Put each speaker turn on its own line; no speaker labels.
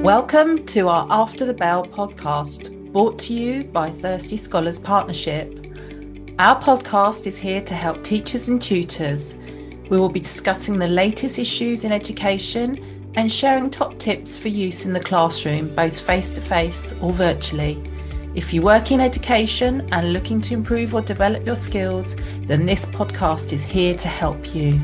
Welcome to our After the Bell podcast, brought to you by Thirsty Scholars Partnership. Our podcast is here to help teachers and tutors. We will be discussing the latest issues in education and sharing top tips for use in the classroom, both face to face or virtually. If you work in education and looking to improve or develop your skills, then this podcast is here to help you.